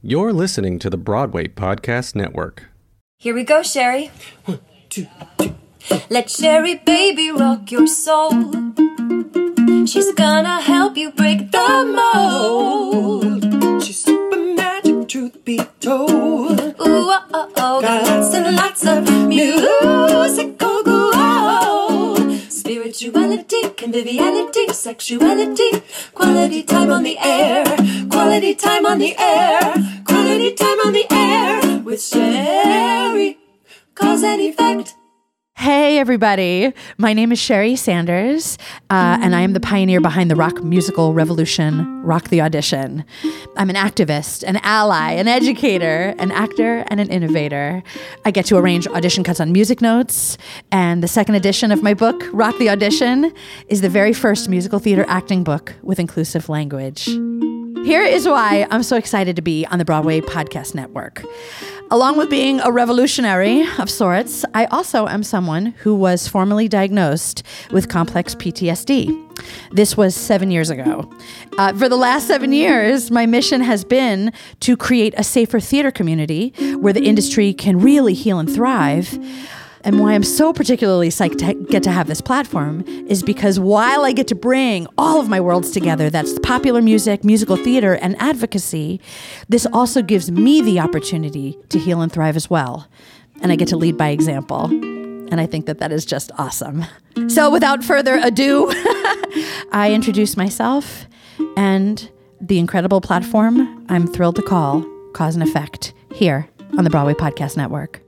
You're listening to the Broadway Podcast Network. Here we go, Sheri. One, two, two. Let Sheri baby rock your soul. She's gonna help you break the mold. She's super magic, truth be told. Ooh, oh, oh, oh. Got lots and lots of musical gold. Conviviality, sexuality, quality time on the air, quality time on the air, quality time on the air with Sheri. Cause an Effect. Hey, everybody. My name is Sheri Sanders, uh, and I am the pioneer behind the rock musical revolution, Rock the Audition. I'm an activist, an ally, an educator, an actor, and an innovator. I get to arrange audition cuts on Musicnotes, and the second edition of my book, Rock the Audition, is the very first musical theater acting book with inclusive language. Here is why I'm so excited to be on the Broadway Podcast Network. Along with being a revolutionary of sorts, I also am someone who was formally diagnosed with complex PTSD. This was seven years ago. Uh, for the last seven years, my mission has been to create a safer theater community where the industry can really heal and thrive. And why I'm so particularly psyched to get to have this platform is because while I get to bring all of my worlds together that's popular music, musical theater, and advocacy this also gives me the opportunity to heal and thrive as well. And I get to lead by example. And I think that that is just awesome. So without further ado, I introduce myself and the incredible platform I'm thrilled to call Cause an Effect here on the Broadway Podcast Network.